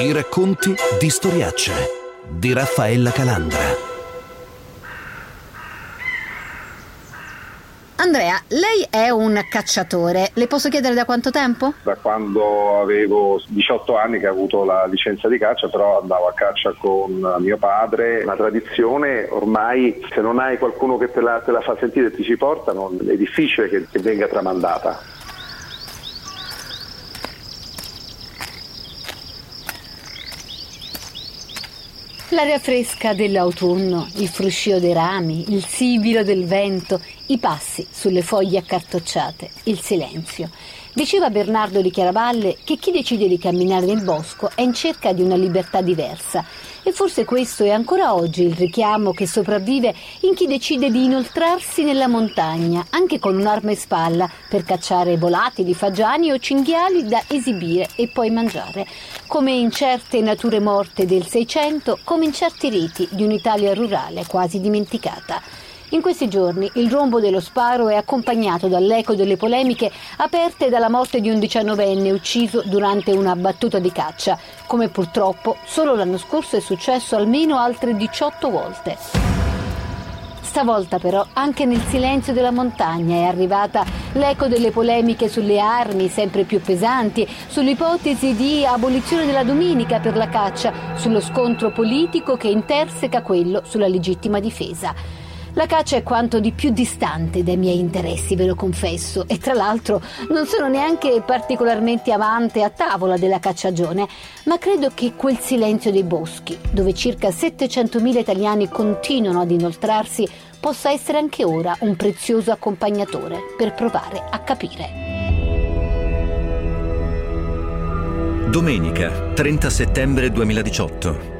I racconti di storiacce di Raffaella Calandra. Andrea, lei è un cacciatore, le posso chiedere da quanto tempo? Da quando avevo 18 anni che ho avuto la licenza di caccia, però andavo a caccia con mio padre, una tradizione ormai se non hai qualcuno che te la, te la fa sentire e ti ci porta non, è difficile che, che venga tramandata. L'aria fresca dell'autunno, il fruscio dei rami, il sibilo del vento, i passi sulle foglie accartocciate, il silenzio. Diceva Bernardo di Chiaravalle che chi decide di camminare nel bosco è in cerca di una libertà diversa e forse questo è ancora oggi il richiamo che sopravvive in chi decide di inoltrarsi nella montagna, anche con un'arma in spalla, per cacciare volatili, fagiani o cinghiali da esibire e poi mangiare, come in certe nature morte del Seicento, come in certi riti di un'Italia rurale quasi dimenticata. In questi giorni il rombo dello sparo è accompagnato dall'eco delle polemiche aperte dalla morte di un diciannovenne ucciso durante una battuta di caccia, come purtroppo solo l'anno scorso è successo almeno altre 18 volte. Stavolta però anche nel silenzio della montagna è arrivata l'eco delle polemiche sulle armi sempre più pesanti, sull'ipotesi di abolizione della domenica per la caccia, sullo scontro politico che interseca quello sulla legittima difesa. La caccia è quanto di più distante dai miei interessi, ve lo confesso, e tra l'altro non sono neanche particolarmente amante a tavola della cacciagione, ma credo che quel silenzio dei boschi, dove circa 700.000 italiani continuano ad inoltrarsi, possa essere anche ora un prezioso accompagnatore per provare a capire. Domenica 30 settembre 2018.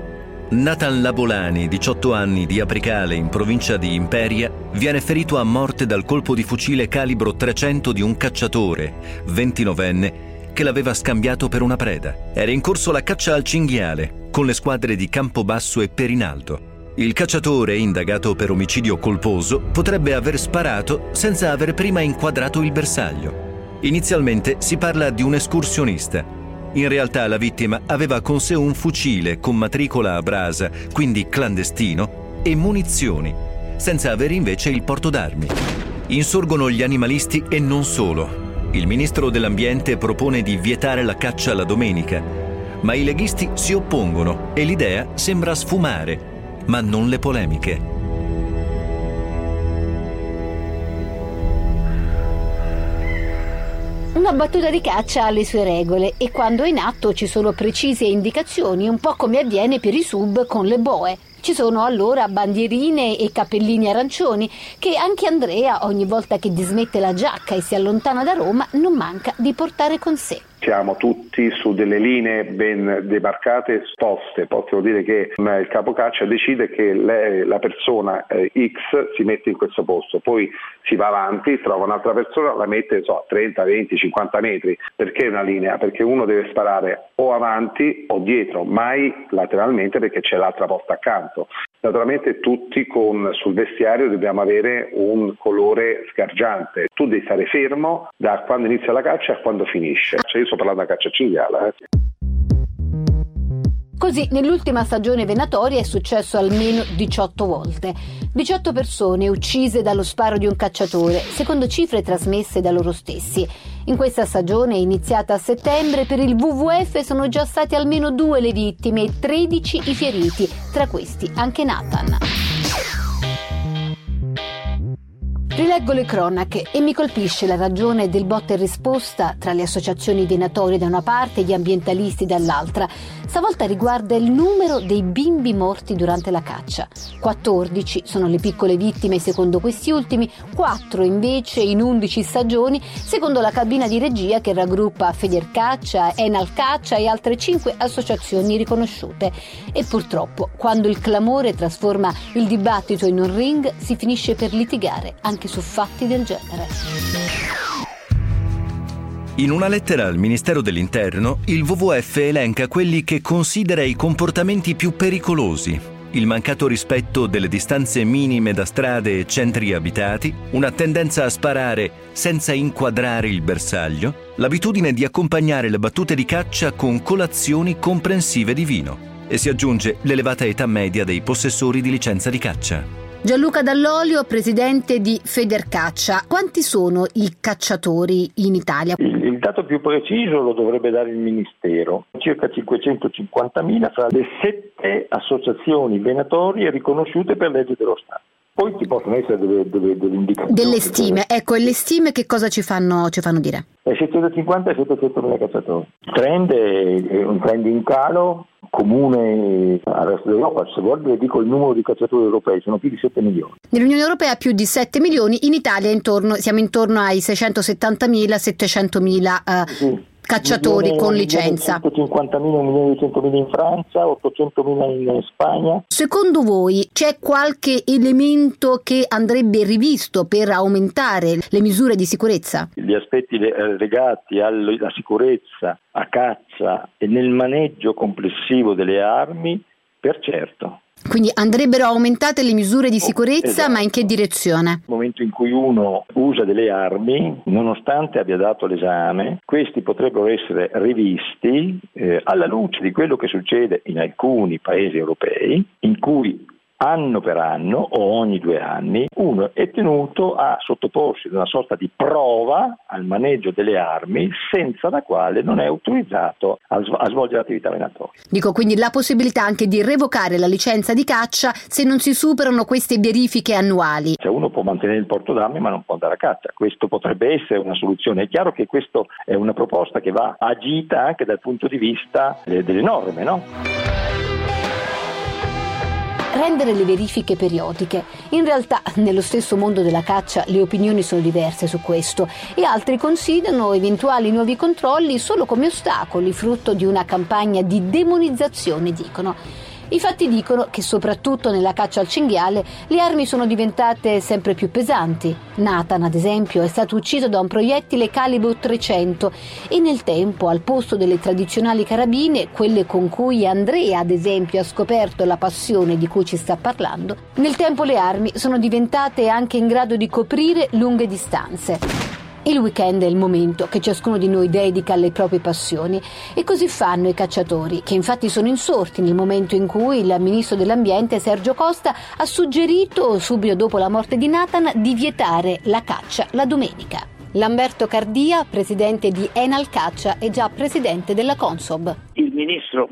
Nathan Labolani, 18 anni, di Apricale, in provincia di Imperia, viene ferito a morte dal colpo di fucile calibro 300 di un cacciatore, 29enne, che l'aveva scambiato per una preda. Era in corso la caccia al cinghiale, con le squadre di Campobasso e Perinaldo. Il cacciatore, indagato per omicidio colposo, potrebbe aver sparato senza aver prima inquadrato il bersaglio. Inizialmente si parla di un escursionista, in realtà la vittima aveva con sé un fucile con matricola a brasa, quindi clandestino, e munizioni, senza avere invece il porto d'armi. Insorgono gli animalisti e non solo. Il ministro dell'Ambiente propone di vietare la caccia la domenica, ma i leghisti si oppongono e l'idea sembra sfumare, ma non le polemiche. Una battuta di caccia ha le sue regole e quando è in atto ci sono precise indicazioni, un po' come avviene per i sub con le boe. Ci sono allora bandierine e cappellini arancioni che anche Andrea, ogni volta che dismette la giacca e si allontana da Roma, non manca di portare con sé siamo tutti su delle linee ben demarcate sposte. Posso dire che il capocaccia decide che la persona eh, X si mette in questo posto, poi si va avanti, trova un'altra persona, la mette so, 30, 20, 50 metri. Perché una linea? Perché uno deve sparare o avanti o dietro, mai lateralmente perché c'è l'altra posta accanto. Naturalmente tutti con, sul vestiario dobbiamo avere un colore sgargiante. Tu devi stare fermo da quando inizia la caccia a quando finisce. Cioè io sto parlando da caccia cinghiale. Eh. Così nell'ultima stagione venatoria è successo almeno 18 volte. 18 persone uccise dallo sparo di un cacciatore, secondo cifre trasmesse da loro stessi. In questa stagione, iniziata a settembre, per il WWF sono già state almeno due le vittime e 13 i feriti, tra questi anche Nathan. Rileggo le cronache e mi colpisce la ragione del botta e risposta tra le associazioni venatori da una parte e gli ambientalisti dall'altra. Stavolta riguarda il numero dei bimbi morti durante la caccia. 14 sono le piccole vittime secondo questi ultimi, 4 invece in 11 stagioni secondo la cabina di regia che raggruppa Federcaccia, Enal Caccia e altre 5 associazioni riconosciute. E purtroppo, quando il clamore trasforma il dibattito in un ring, si finisce per litigare anche su fatti del genere. In una lettera al Ministero dell'Interno, il WWF elenca quelli che considera i comportamenti più pericolosi. Il mancato rispetto delle distanze minime da strade e centri abitati, una tendenza a sparare senza inquadrare il bersaglio, l'abitudine di accompagnare le battute di caccia con colazioni comprensive di vino e si aggiunge l'elevata età media dei possessori di licenza di caccia. Gianluca Dall'Olio, presidente di Federcaccia. Quanti sono i cacciatori in Italia? Il, dato più preciso lo dovrebbe dare il Ministero, circa 550.000 fra le sette associazioni venatorie riconosciute per legge dello Stato. Poi ci possono essere delle, delle, delle indicazioni. Delle stime, ecco, e le stime che cosa ci fanno, ci fanno dire? 650 e 700 mila cacciatori. Il trend è un trend in calo, comune al resto d'Europa, se vuole dico il numero di cacciatori europei, sono più di 7 milioni. Nell'Unione Europea più di 7 milioni, in Italia intorno, siamo intorno ai 670.000, 700.000 uh, sì cacciatori con licenza. 150.000, 1.200.000 in Francia, 800.000 in Spagna. Secondo voi c'è qualche elemento che andrebbe rivisto per aumentare le misure di sicurezza? Gli aspetti legati alla sicurezza, a caccia e nel maneggio complessivo delle armi, per certo. Quindi andrebbero aumentate le misure di sicurezza, esatto. ma in che direzione? Nel momento in cui uno usa delle armi, nonostante abbia dato l'esame, questi potrebbero essere rivisti eh, alla luce di quello che succede in alcuni paesi europei, in cui anno per anno o ogni due anni uno è tenuto a sottoporsi ad una sorta di prova al maneggio delle armi senza la quale non è autorizzato a, svolgere attività venatoria. Dico quindi la possibilità anche di revocare la licenza di caccia se non si superano queste verifiche annuali. Cioè uno può mantenere il porto d'armi ma non può andare a caccia, questo potrebbe essere una soluzione. È chiaro che questa è una proposta che va agita anche dal punto di vista delle norme, no? Rendere le verifiche periodiche. In realtà nello stesso mondo della caccia le opinioni sono diverse su questo e altri considerano eventuali nuovi controlli solo come ostacoli, frutto di una campagna di demonizzazione, dicono. I fatti dicono che soprattutto nella caccia al cinghiale le armi sono diventate sempre più pesanti. Nathan, ad esempio, è stato ucciso da un proiettile calibro 300 e nel tempo, al posto delle tradizionali carabine, quelle con cui Andrea, ad esempio, ha scoperto la passione di cui ci sta parlando, nel tempo le armi sono diventate anche in grado di coprire lunghe distanze. Il weekend è il momento che ciascuno di noi dedica alle proprie passioni e così fanno i cacciatori, che infatti sono insorti nel momento in cui il ministro dell'Ambiente Sergio Costa ha suggerito, subito dopo la morte di Nathan, di vietare la caccia la domenica. Lamberto Cardia, presidente di Enal Caccia e già presidente della Consob. Il ministro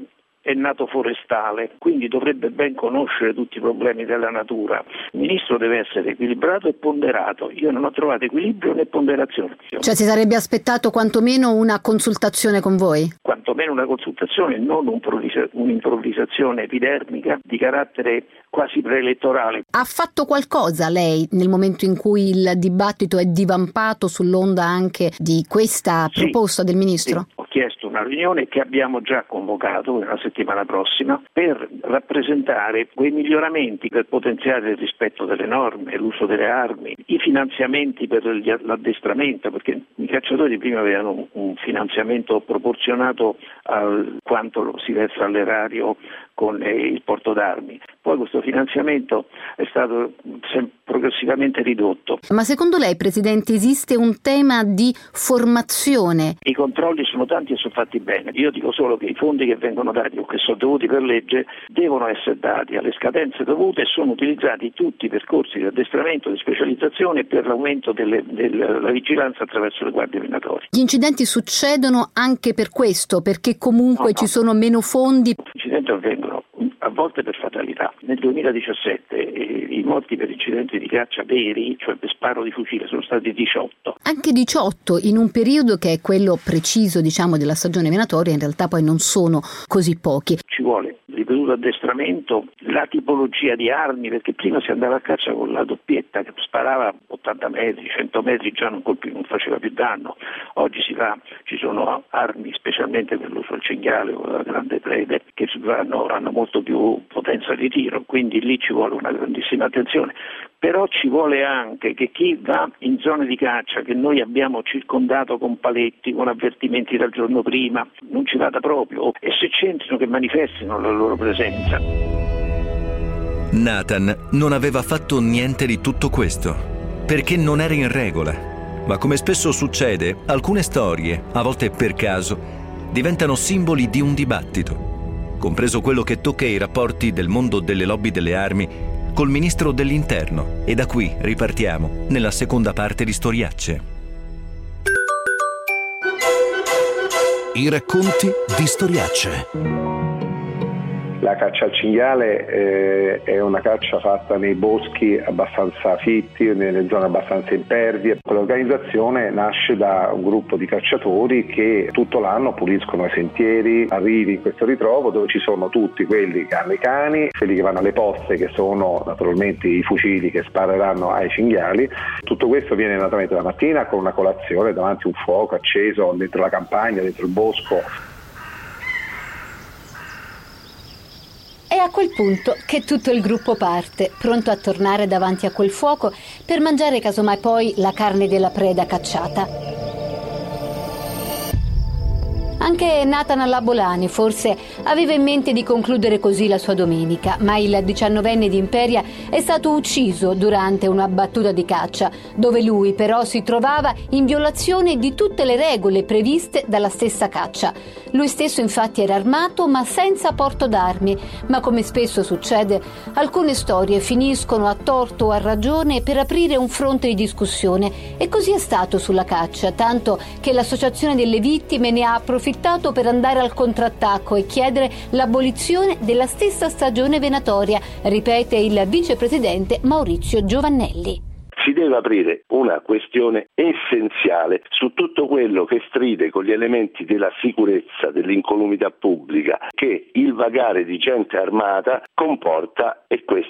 è nato forestale, quindi dovrebbe ben conoscere tutti i problemi della natura. Il ministro deve essere equilibrato e ponderato. Io non ho trovato equilibrio né ponderazione. Cioè si sarebbe aspettato quantomeno una consultazione con voi? Quantomeno una consultazione, non un'improvvisazione epidermica di carattere quasi preelettorale. Ha fatto qualcosa lei nel momento in cui il dibattito è divampato sull'onda anche di questa sì, proposta del ministro? Sì una riunione che abbiamo già convocato la settimana prossima per rappresentare quei miglioramenti per potenziare il rispetto delle norme, l'uso delle armi, i finanziamenti per l'addestramento, perché i cacciatori prima avevano un finanziamento proporzionato a quanto si versa all'erario con il porto d'armi. Poi questo finanziamento è stato progressivamente ridotto. Ma secondo lei, Presidente, esiste un tema di formazione? I controlli sono tanti e sono fatti bene. Io dico solo che i fondi che vengono dati o che sono dovuti per legge devono essere dati alle scadenze dovute e sono utilizzati tutti i percorsi di addestramento, di specializzazione per l'aumento delle, della vigilanza attraverso le guardie minatorie. Gli incidenti succedono anche per questo, perché comunque no, no. ci sono meno fondi? Gli incidenti avvengono a volte per fatalità. Nel 2017 eh, i morti per incidenti di caccia veri, cioè per sparo di fucile, sono stati 18. Anche 18 in un periodo che è quello preciso diciamo, della stagione venatoria, in realtà poi non sono così pochi. Ci vuole ripetuto addestramento, la tipologia di armi, perché prima si andava a caccia con la doppietta che sparava 80 metri, 100 metri già non, colpi, non faceva più danno, oggi si fa, ci sono armi specialmente per l'uso del cinghiale o la grande prede che hanno, hanno molto più potenza di tiro, quindi lì ci vuole una grandissima attenzione però ci vuole anche che chi va in zone di caccia che noi abbiamo circondato con paletti, con avvertimenti dal giorno prima, non ci vada proprio e se c'entrino che manifestino la loro presenza. Nathan non aveva fatto niente di tutto questo, perché non era in regola. Ma come spesso succede, alcune storie, a volte per caso, diventano simboli di un dibattito, compreso quello che tocca i rapporti del mondo delle lobby delle armi col ministro dell'Interno. E da qui ripartiamo nella seconda parte di Storiacce. I racconti di Storiacce. La caccia al cinghiale eh, è una caccia fatta nei boschi abbastanza fitti, nelle zone abbastanza impervie. L'organizzazione nasce da un gruppo di cacciatori che tutto l'anno puliscono i sentieri, arrivi in questo ritrovo dove ci sono tutti quelli che hanno i cani, quelli che vanno alle poste che sono naturalmente i fucili che spareranno ai cinghiali. Tutto questo viene naturalmente la mattina con una colazione davanti a un fuoco acceso dentro la campagna, dentro il bosco È a quel punto che tutto il gruppo parte, pronto a tornare davanti a quel fuoco per mangiare casomai poi la carne della preda cacciata. Anche Nathan Labolani forse aveva in mente di concludere così la sua domenica, ma il diciannovenne di Imperia è stato ucciso durante una battuta di caccia, dove lui però si trovava in violazione di tutte le regole previste dalla stessa caccia. Lui stesso infatti era armato ma senza porto d'armi, ma come spesso succede, alcune storie finiscono a torto o a ragione per aprire un fronte di discussione e così è stato sulla caccia, tanto che l'associazione delle vittime ne ha approfittato approfittato per andare al contrattacco e chiedere l'abolizione della stessa stagione venatoria, ripete il vicepresidente Maurizio Giovannelli si deve aprire una questione essenziale su tutto quello che stride con gli elementi della sicurezza, dell'incolumità pubblica che il vagare di gente armata comporta e questo.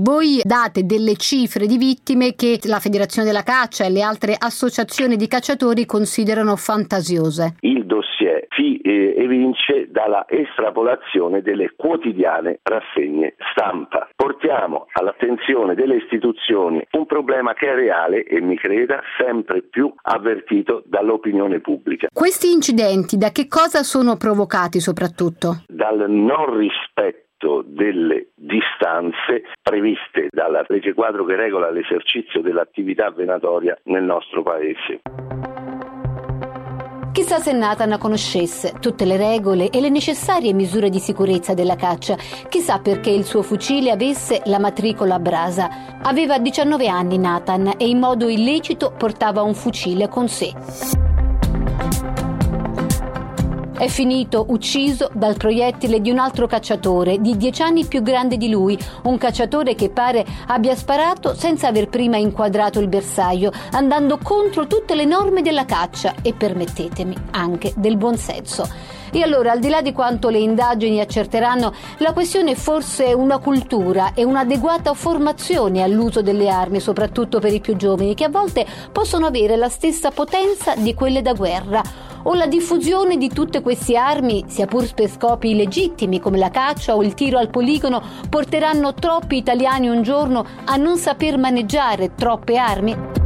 Voi date delle cifre di vittime che la Federazione della Caccia e le altre associazioni di cacciatori considerano fantasiose. Il dossier si eh, evince dalla estrapolazione delle quotidiane rassegne stampa. Portiamo all'attenzione delle istituzioni un problema che è reale e mi creda sempre più avvertito dall'opinione pubblica. Questi incidenti da che cosa sono provocati soprattutto? Dal non rispetto delle distanze previste dalla legge quadro che regola l'esercizio dell'attività venatoria nel nostro Paese. Chissà se Nathan conoscesse tutte le regole e le necessarie misure di sicurezza della caccia. Chissà perché il suo fucile avesse la matricola a brasa. Aveva 19 anni Nathan e in modo illecito portava un fucile con sé. È finito ucciso dal proiettile di un altro cacciatore di dieci anni più grande di lui, un cacciatore che pare abbia sparato senza aver prima inquadrato il bersaglio, andando contro tutte le norme della caccia e, permettetemi, anche del buonsenso. E allora, al di là di quanto le indagini accerteranno, la questione è forse una cultura e un'adeguata formazione all'uso delle armi, soprattutto per i più giovani, che a volte possono avere la stessa potenza di quelle da guerra o la diffusione di tutte queste armi, sia pur per scopi illegittimi come la caccia o il tiro al poligono, porteranno troppi italiani un giorno a non saper maneggiare troppe armi?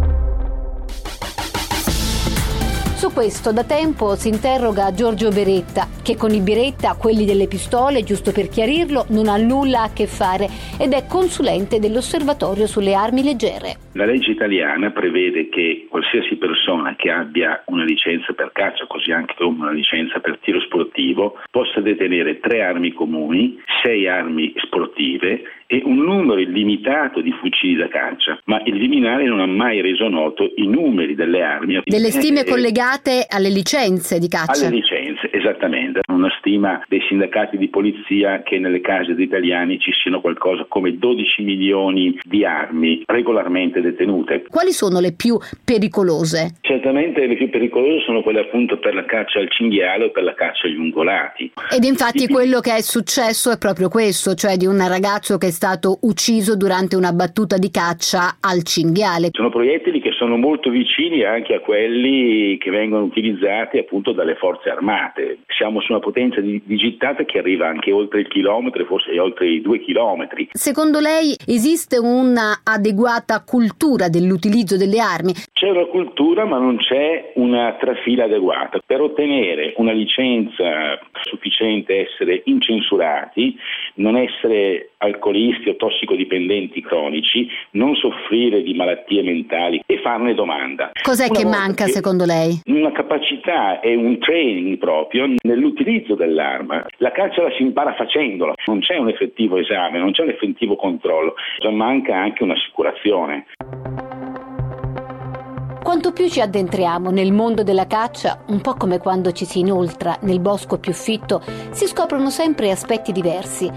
Su questo da tempo si interroga Giorgio Beretta, che con i Beretta, quelli delle pistole, giusto per chiarirlo, non ha nulla a che fare ed è consulente dell'Osservatorio sulle armi leggere. La legge italiana prevede che qualsiasi persona che abbia una licenza per caccia, così anche come una licenza per tiro sportivo, possa detenere tre armi comuni, sei armi sportive e un numero illimitato di fucili da caccia, ma il Viminale non ha mai reso noto i numeri delle armi. Delle stime collegate alle licenze di caccia? Alle licenze, esattamente. Una stima dei sindacati di polizia che nelle case degli italiani ci siano qualcosa come 12 milioni di armi regolarmente detenute. Quali sono le più pericolose? Certamente le più pericolose sono quelle appunto per la caccia al cinghiale o per la caccia agli ungolati. Ed infatti quello che è successo è proprio questo, cioè di un ragazzo che è stato ucciso durante una battuta di caccia al cinghiale. Sono proiettili che sono molto vicini anche a quelli che vengono utilizzati appunto dalle forze armate. Siamo su una potenza di, di gittata che arriva anche oltre il chilometro, forse oltre i due chilometri. Secondo lei esiste un'adeguata cultura dell'utilizzo delle armi? C'è una cultura ma non c'è una trafila adeguata. Per ottenere una licenza sufficiente essere incensurati, non essere alcolisti o tossicodipendenti cronici, non soffrire di malattie mentali e farne domanda. Cos'è una che manca che secondo lei? Una capacità e un training proprio nell'utilizzo dell'arma. La caccia la si impara facendola, non c'è un effettivo esame, non c'è un effettivo controllo, manca anche un'assicurazione. Quanto più ci addentriamo nel mondo della caccia, un po' come quando ci si inoltra nel bosco più fitto, si scoprono sempre aspetti diversi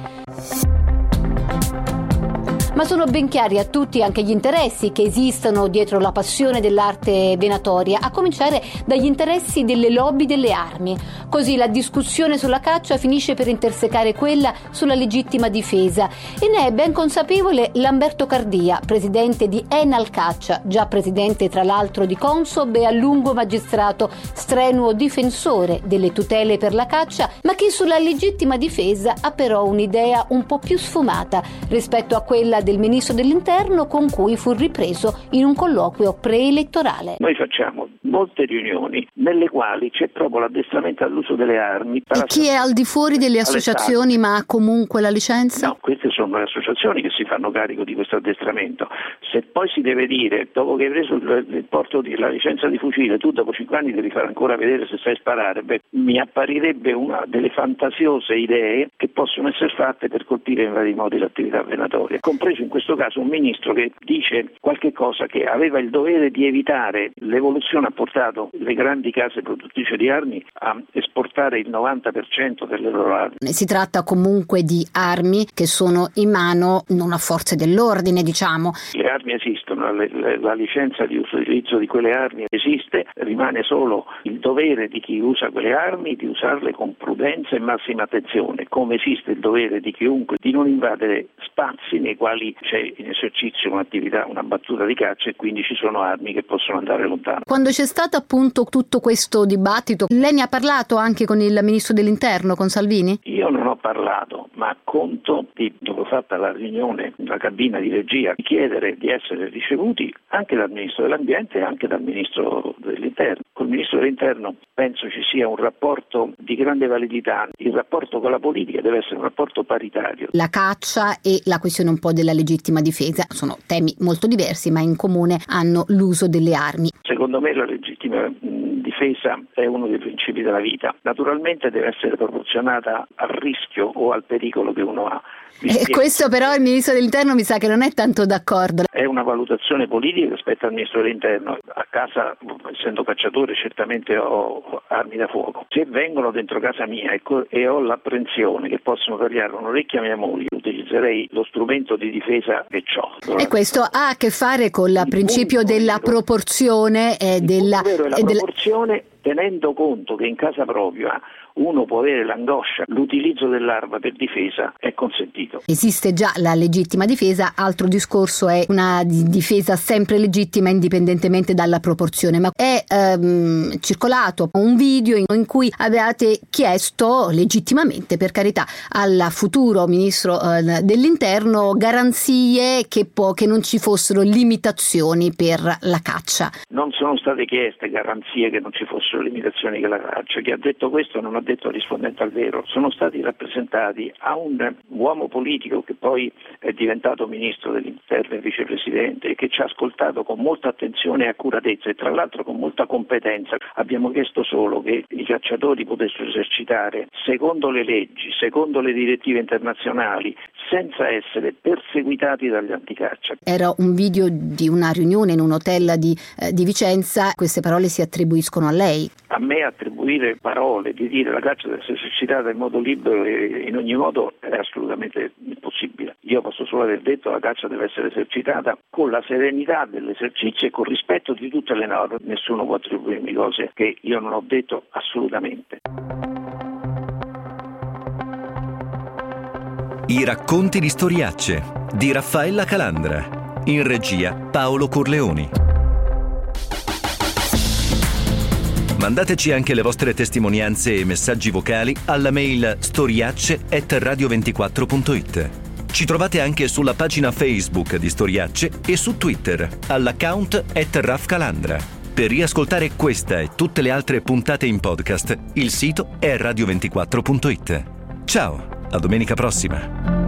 ma sono ben chiari a tutti anche gli interessi che esistono dietro la passione dell'arte venatoria, a cominciare dagli interessi delle lobby delle armi. Così la discussione sulla caccia finisce per intersecare quella sulla legittima difesa e ne è ben consapevole Lamberto Cardia, presidente di Enal Caccia, già presidente tra l'altro di Consob e a lungo magistrato, strenuo difensore delle tutele per la caccia, ma che sulla legittima difesa ha però un'idea un po' più sfumata rispetto a quella del ministro dell'Interno con cui fu ripreso in un colloquio preelettorale. Noi facciamo molte riunioni nelle quali c'è proprio l'addestramento all'uso delle armi. E chi è al di fuori delle associazioni ma ha comunque la licenza? No, queste sono le associazioni che si fanno carico di questo addestramento. Se poi si deve dire, dopo che hai preso il porto di la licenza di fucile, tu dopo cinque anni devi fare ancora vedere se sai sparare, beh, mi apparirebbe una delle fantasiose idee che possono essere fatte per colpire in vari modi l'attività venatoria, compreso compreso in questo caso un ministro che dice qualche cosa che aveva il dovere di evitare. L'evoluzione ha portato le grandi case produttrici di armi a esportare il 90% delle loro armi. Si tratta comunque di armi che sono in mano non a forze dell'ordine, diciamo. Le armi esistono, la, la, la licenza di utilizzo di quelle armi esiste, rimane solo il dovere di chi usa quelle armi di usarle con prudenza e massima attenzione, come esiste il dovere di chiunque di non invadere spazi nei quali c'è in esercizio un'attività, una battuta di caccia e quindi ci sono armi che possono andare lontano. Quando c'è stato appunto tutto questo dibattito, lei ne ha parlato anche con il Ministro dell'Interno, con Salvini? Io non ho parlato, ma conto di, dopo fatta la riunione, la cabina di regia, chiedere di essere ricevuti anche dal Ministro dell'Ambiente e anche dal Ministro dell'Interno. Col Ministro dell'Interno penso ci sia un rapporto di grande validità, il rapporto con la politica deve essere un rapporto paritario. La caccia e la questione un po' della legittima difesa sono temi molto diversi ma in comune hanno l'uso delle armi. Secondo me la legittima difesa è uno dei principi della vita. Naturalmente deve essere proporzionata al rischio o al pericolo che uno ha. E questo però il Ministro dell'Interno mi sa che non è tanto d'accordo. È una valutazione politica rispetto al Ministro dell'Interno. A casa, essendo cacciatore, certamente ho armi da fuoco. Se vengono dentro casa mia e ho l'apprensione che possono tagliare un'orecchia a mia moglie, utilizzerei lo strumento di difesa che ho. E questo ha a che fare con il principio della proporzione e della... Vero la proporzione tenendo conto che in casa propria uno può avere l'angoscia, l'utilizzo dell'arma per difesa è consentito. Esiste già la legittima difesa, altro discorso è una difesa sempre legittima indipendentemente dalla proporzione, ma è ehm, circolato un video in cui avevate chiesto legittimamente, per carità, al futuro ministro eh, dell'interno garanzie che, po- che non ci fossero limitazioni per la caccia. Non sono state chieste garanzie che non ci fossero limitazioni per la caccia, chi ha detto questo non ha detto rispondente al vero, sono stati rappresentati a un uomo politico che poi è diventato ministro dell'interno e vicepresidente e che ci ha ascoltato con molta attenzione e accuratezza e tra l'altro con molta competenza. Abbiamo chiesto solo che i cacciatori potessero esercitare secondo le leggi, secondo le direttive internazionali, senza essere perseguitati dagli anticaccia. Era un video di una riunione in un hotel di, eh, di Vicenza, queste parole si attribuiscono a lei? A me attribuire parole di dire la caccia deve essere esercitata in modo libero e in ogni modo è assolutamente impossibile. Io posso solo aver detto che la caccia deve essere esercitata con la serenità dell'esercizio e con rispetto di tutte le norme. Nessuno può attribuirmi cose che io non ho detto assolutamente. I racconti di storiacce di Raffaella Calandra. In regia Paolo Corleoni. Mandateci anche le vostre testimonianze e messaggi vocali alla mail storiacce.radio24.it. Ci trovate anche sulla pagina Facebook di Storiacce e su Twitter all'account Rafcalandra. Per riascoltare questa e tutte le altre puntate in podcast, il sito è radio24.it. Ciao, a domenica prossima.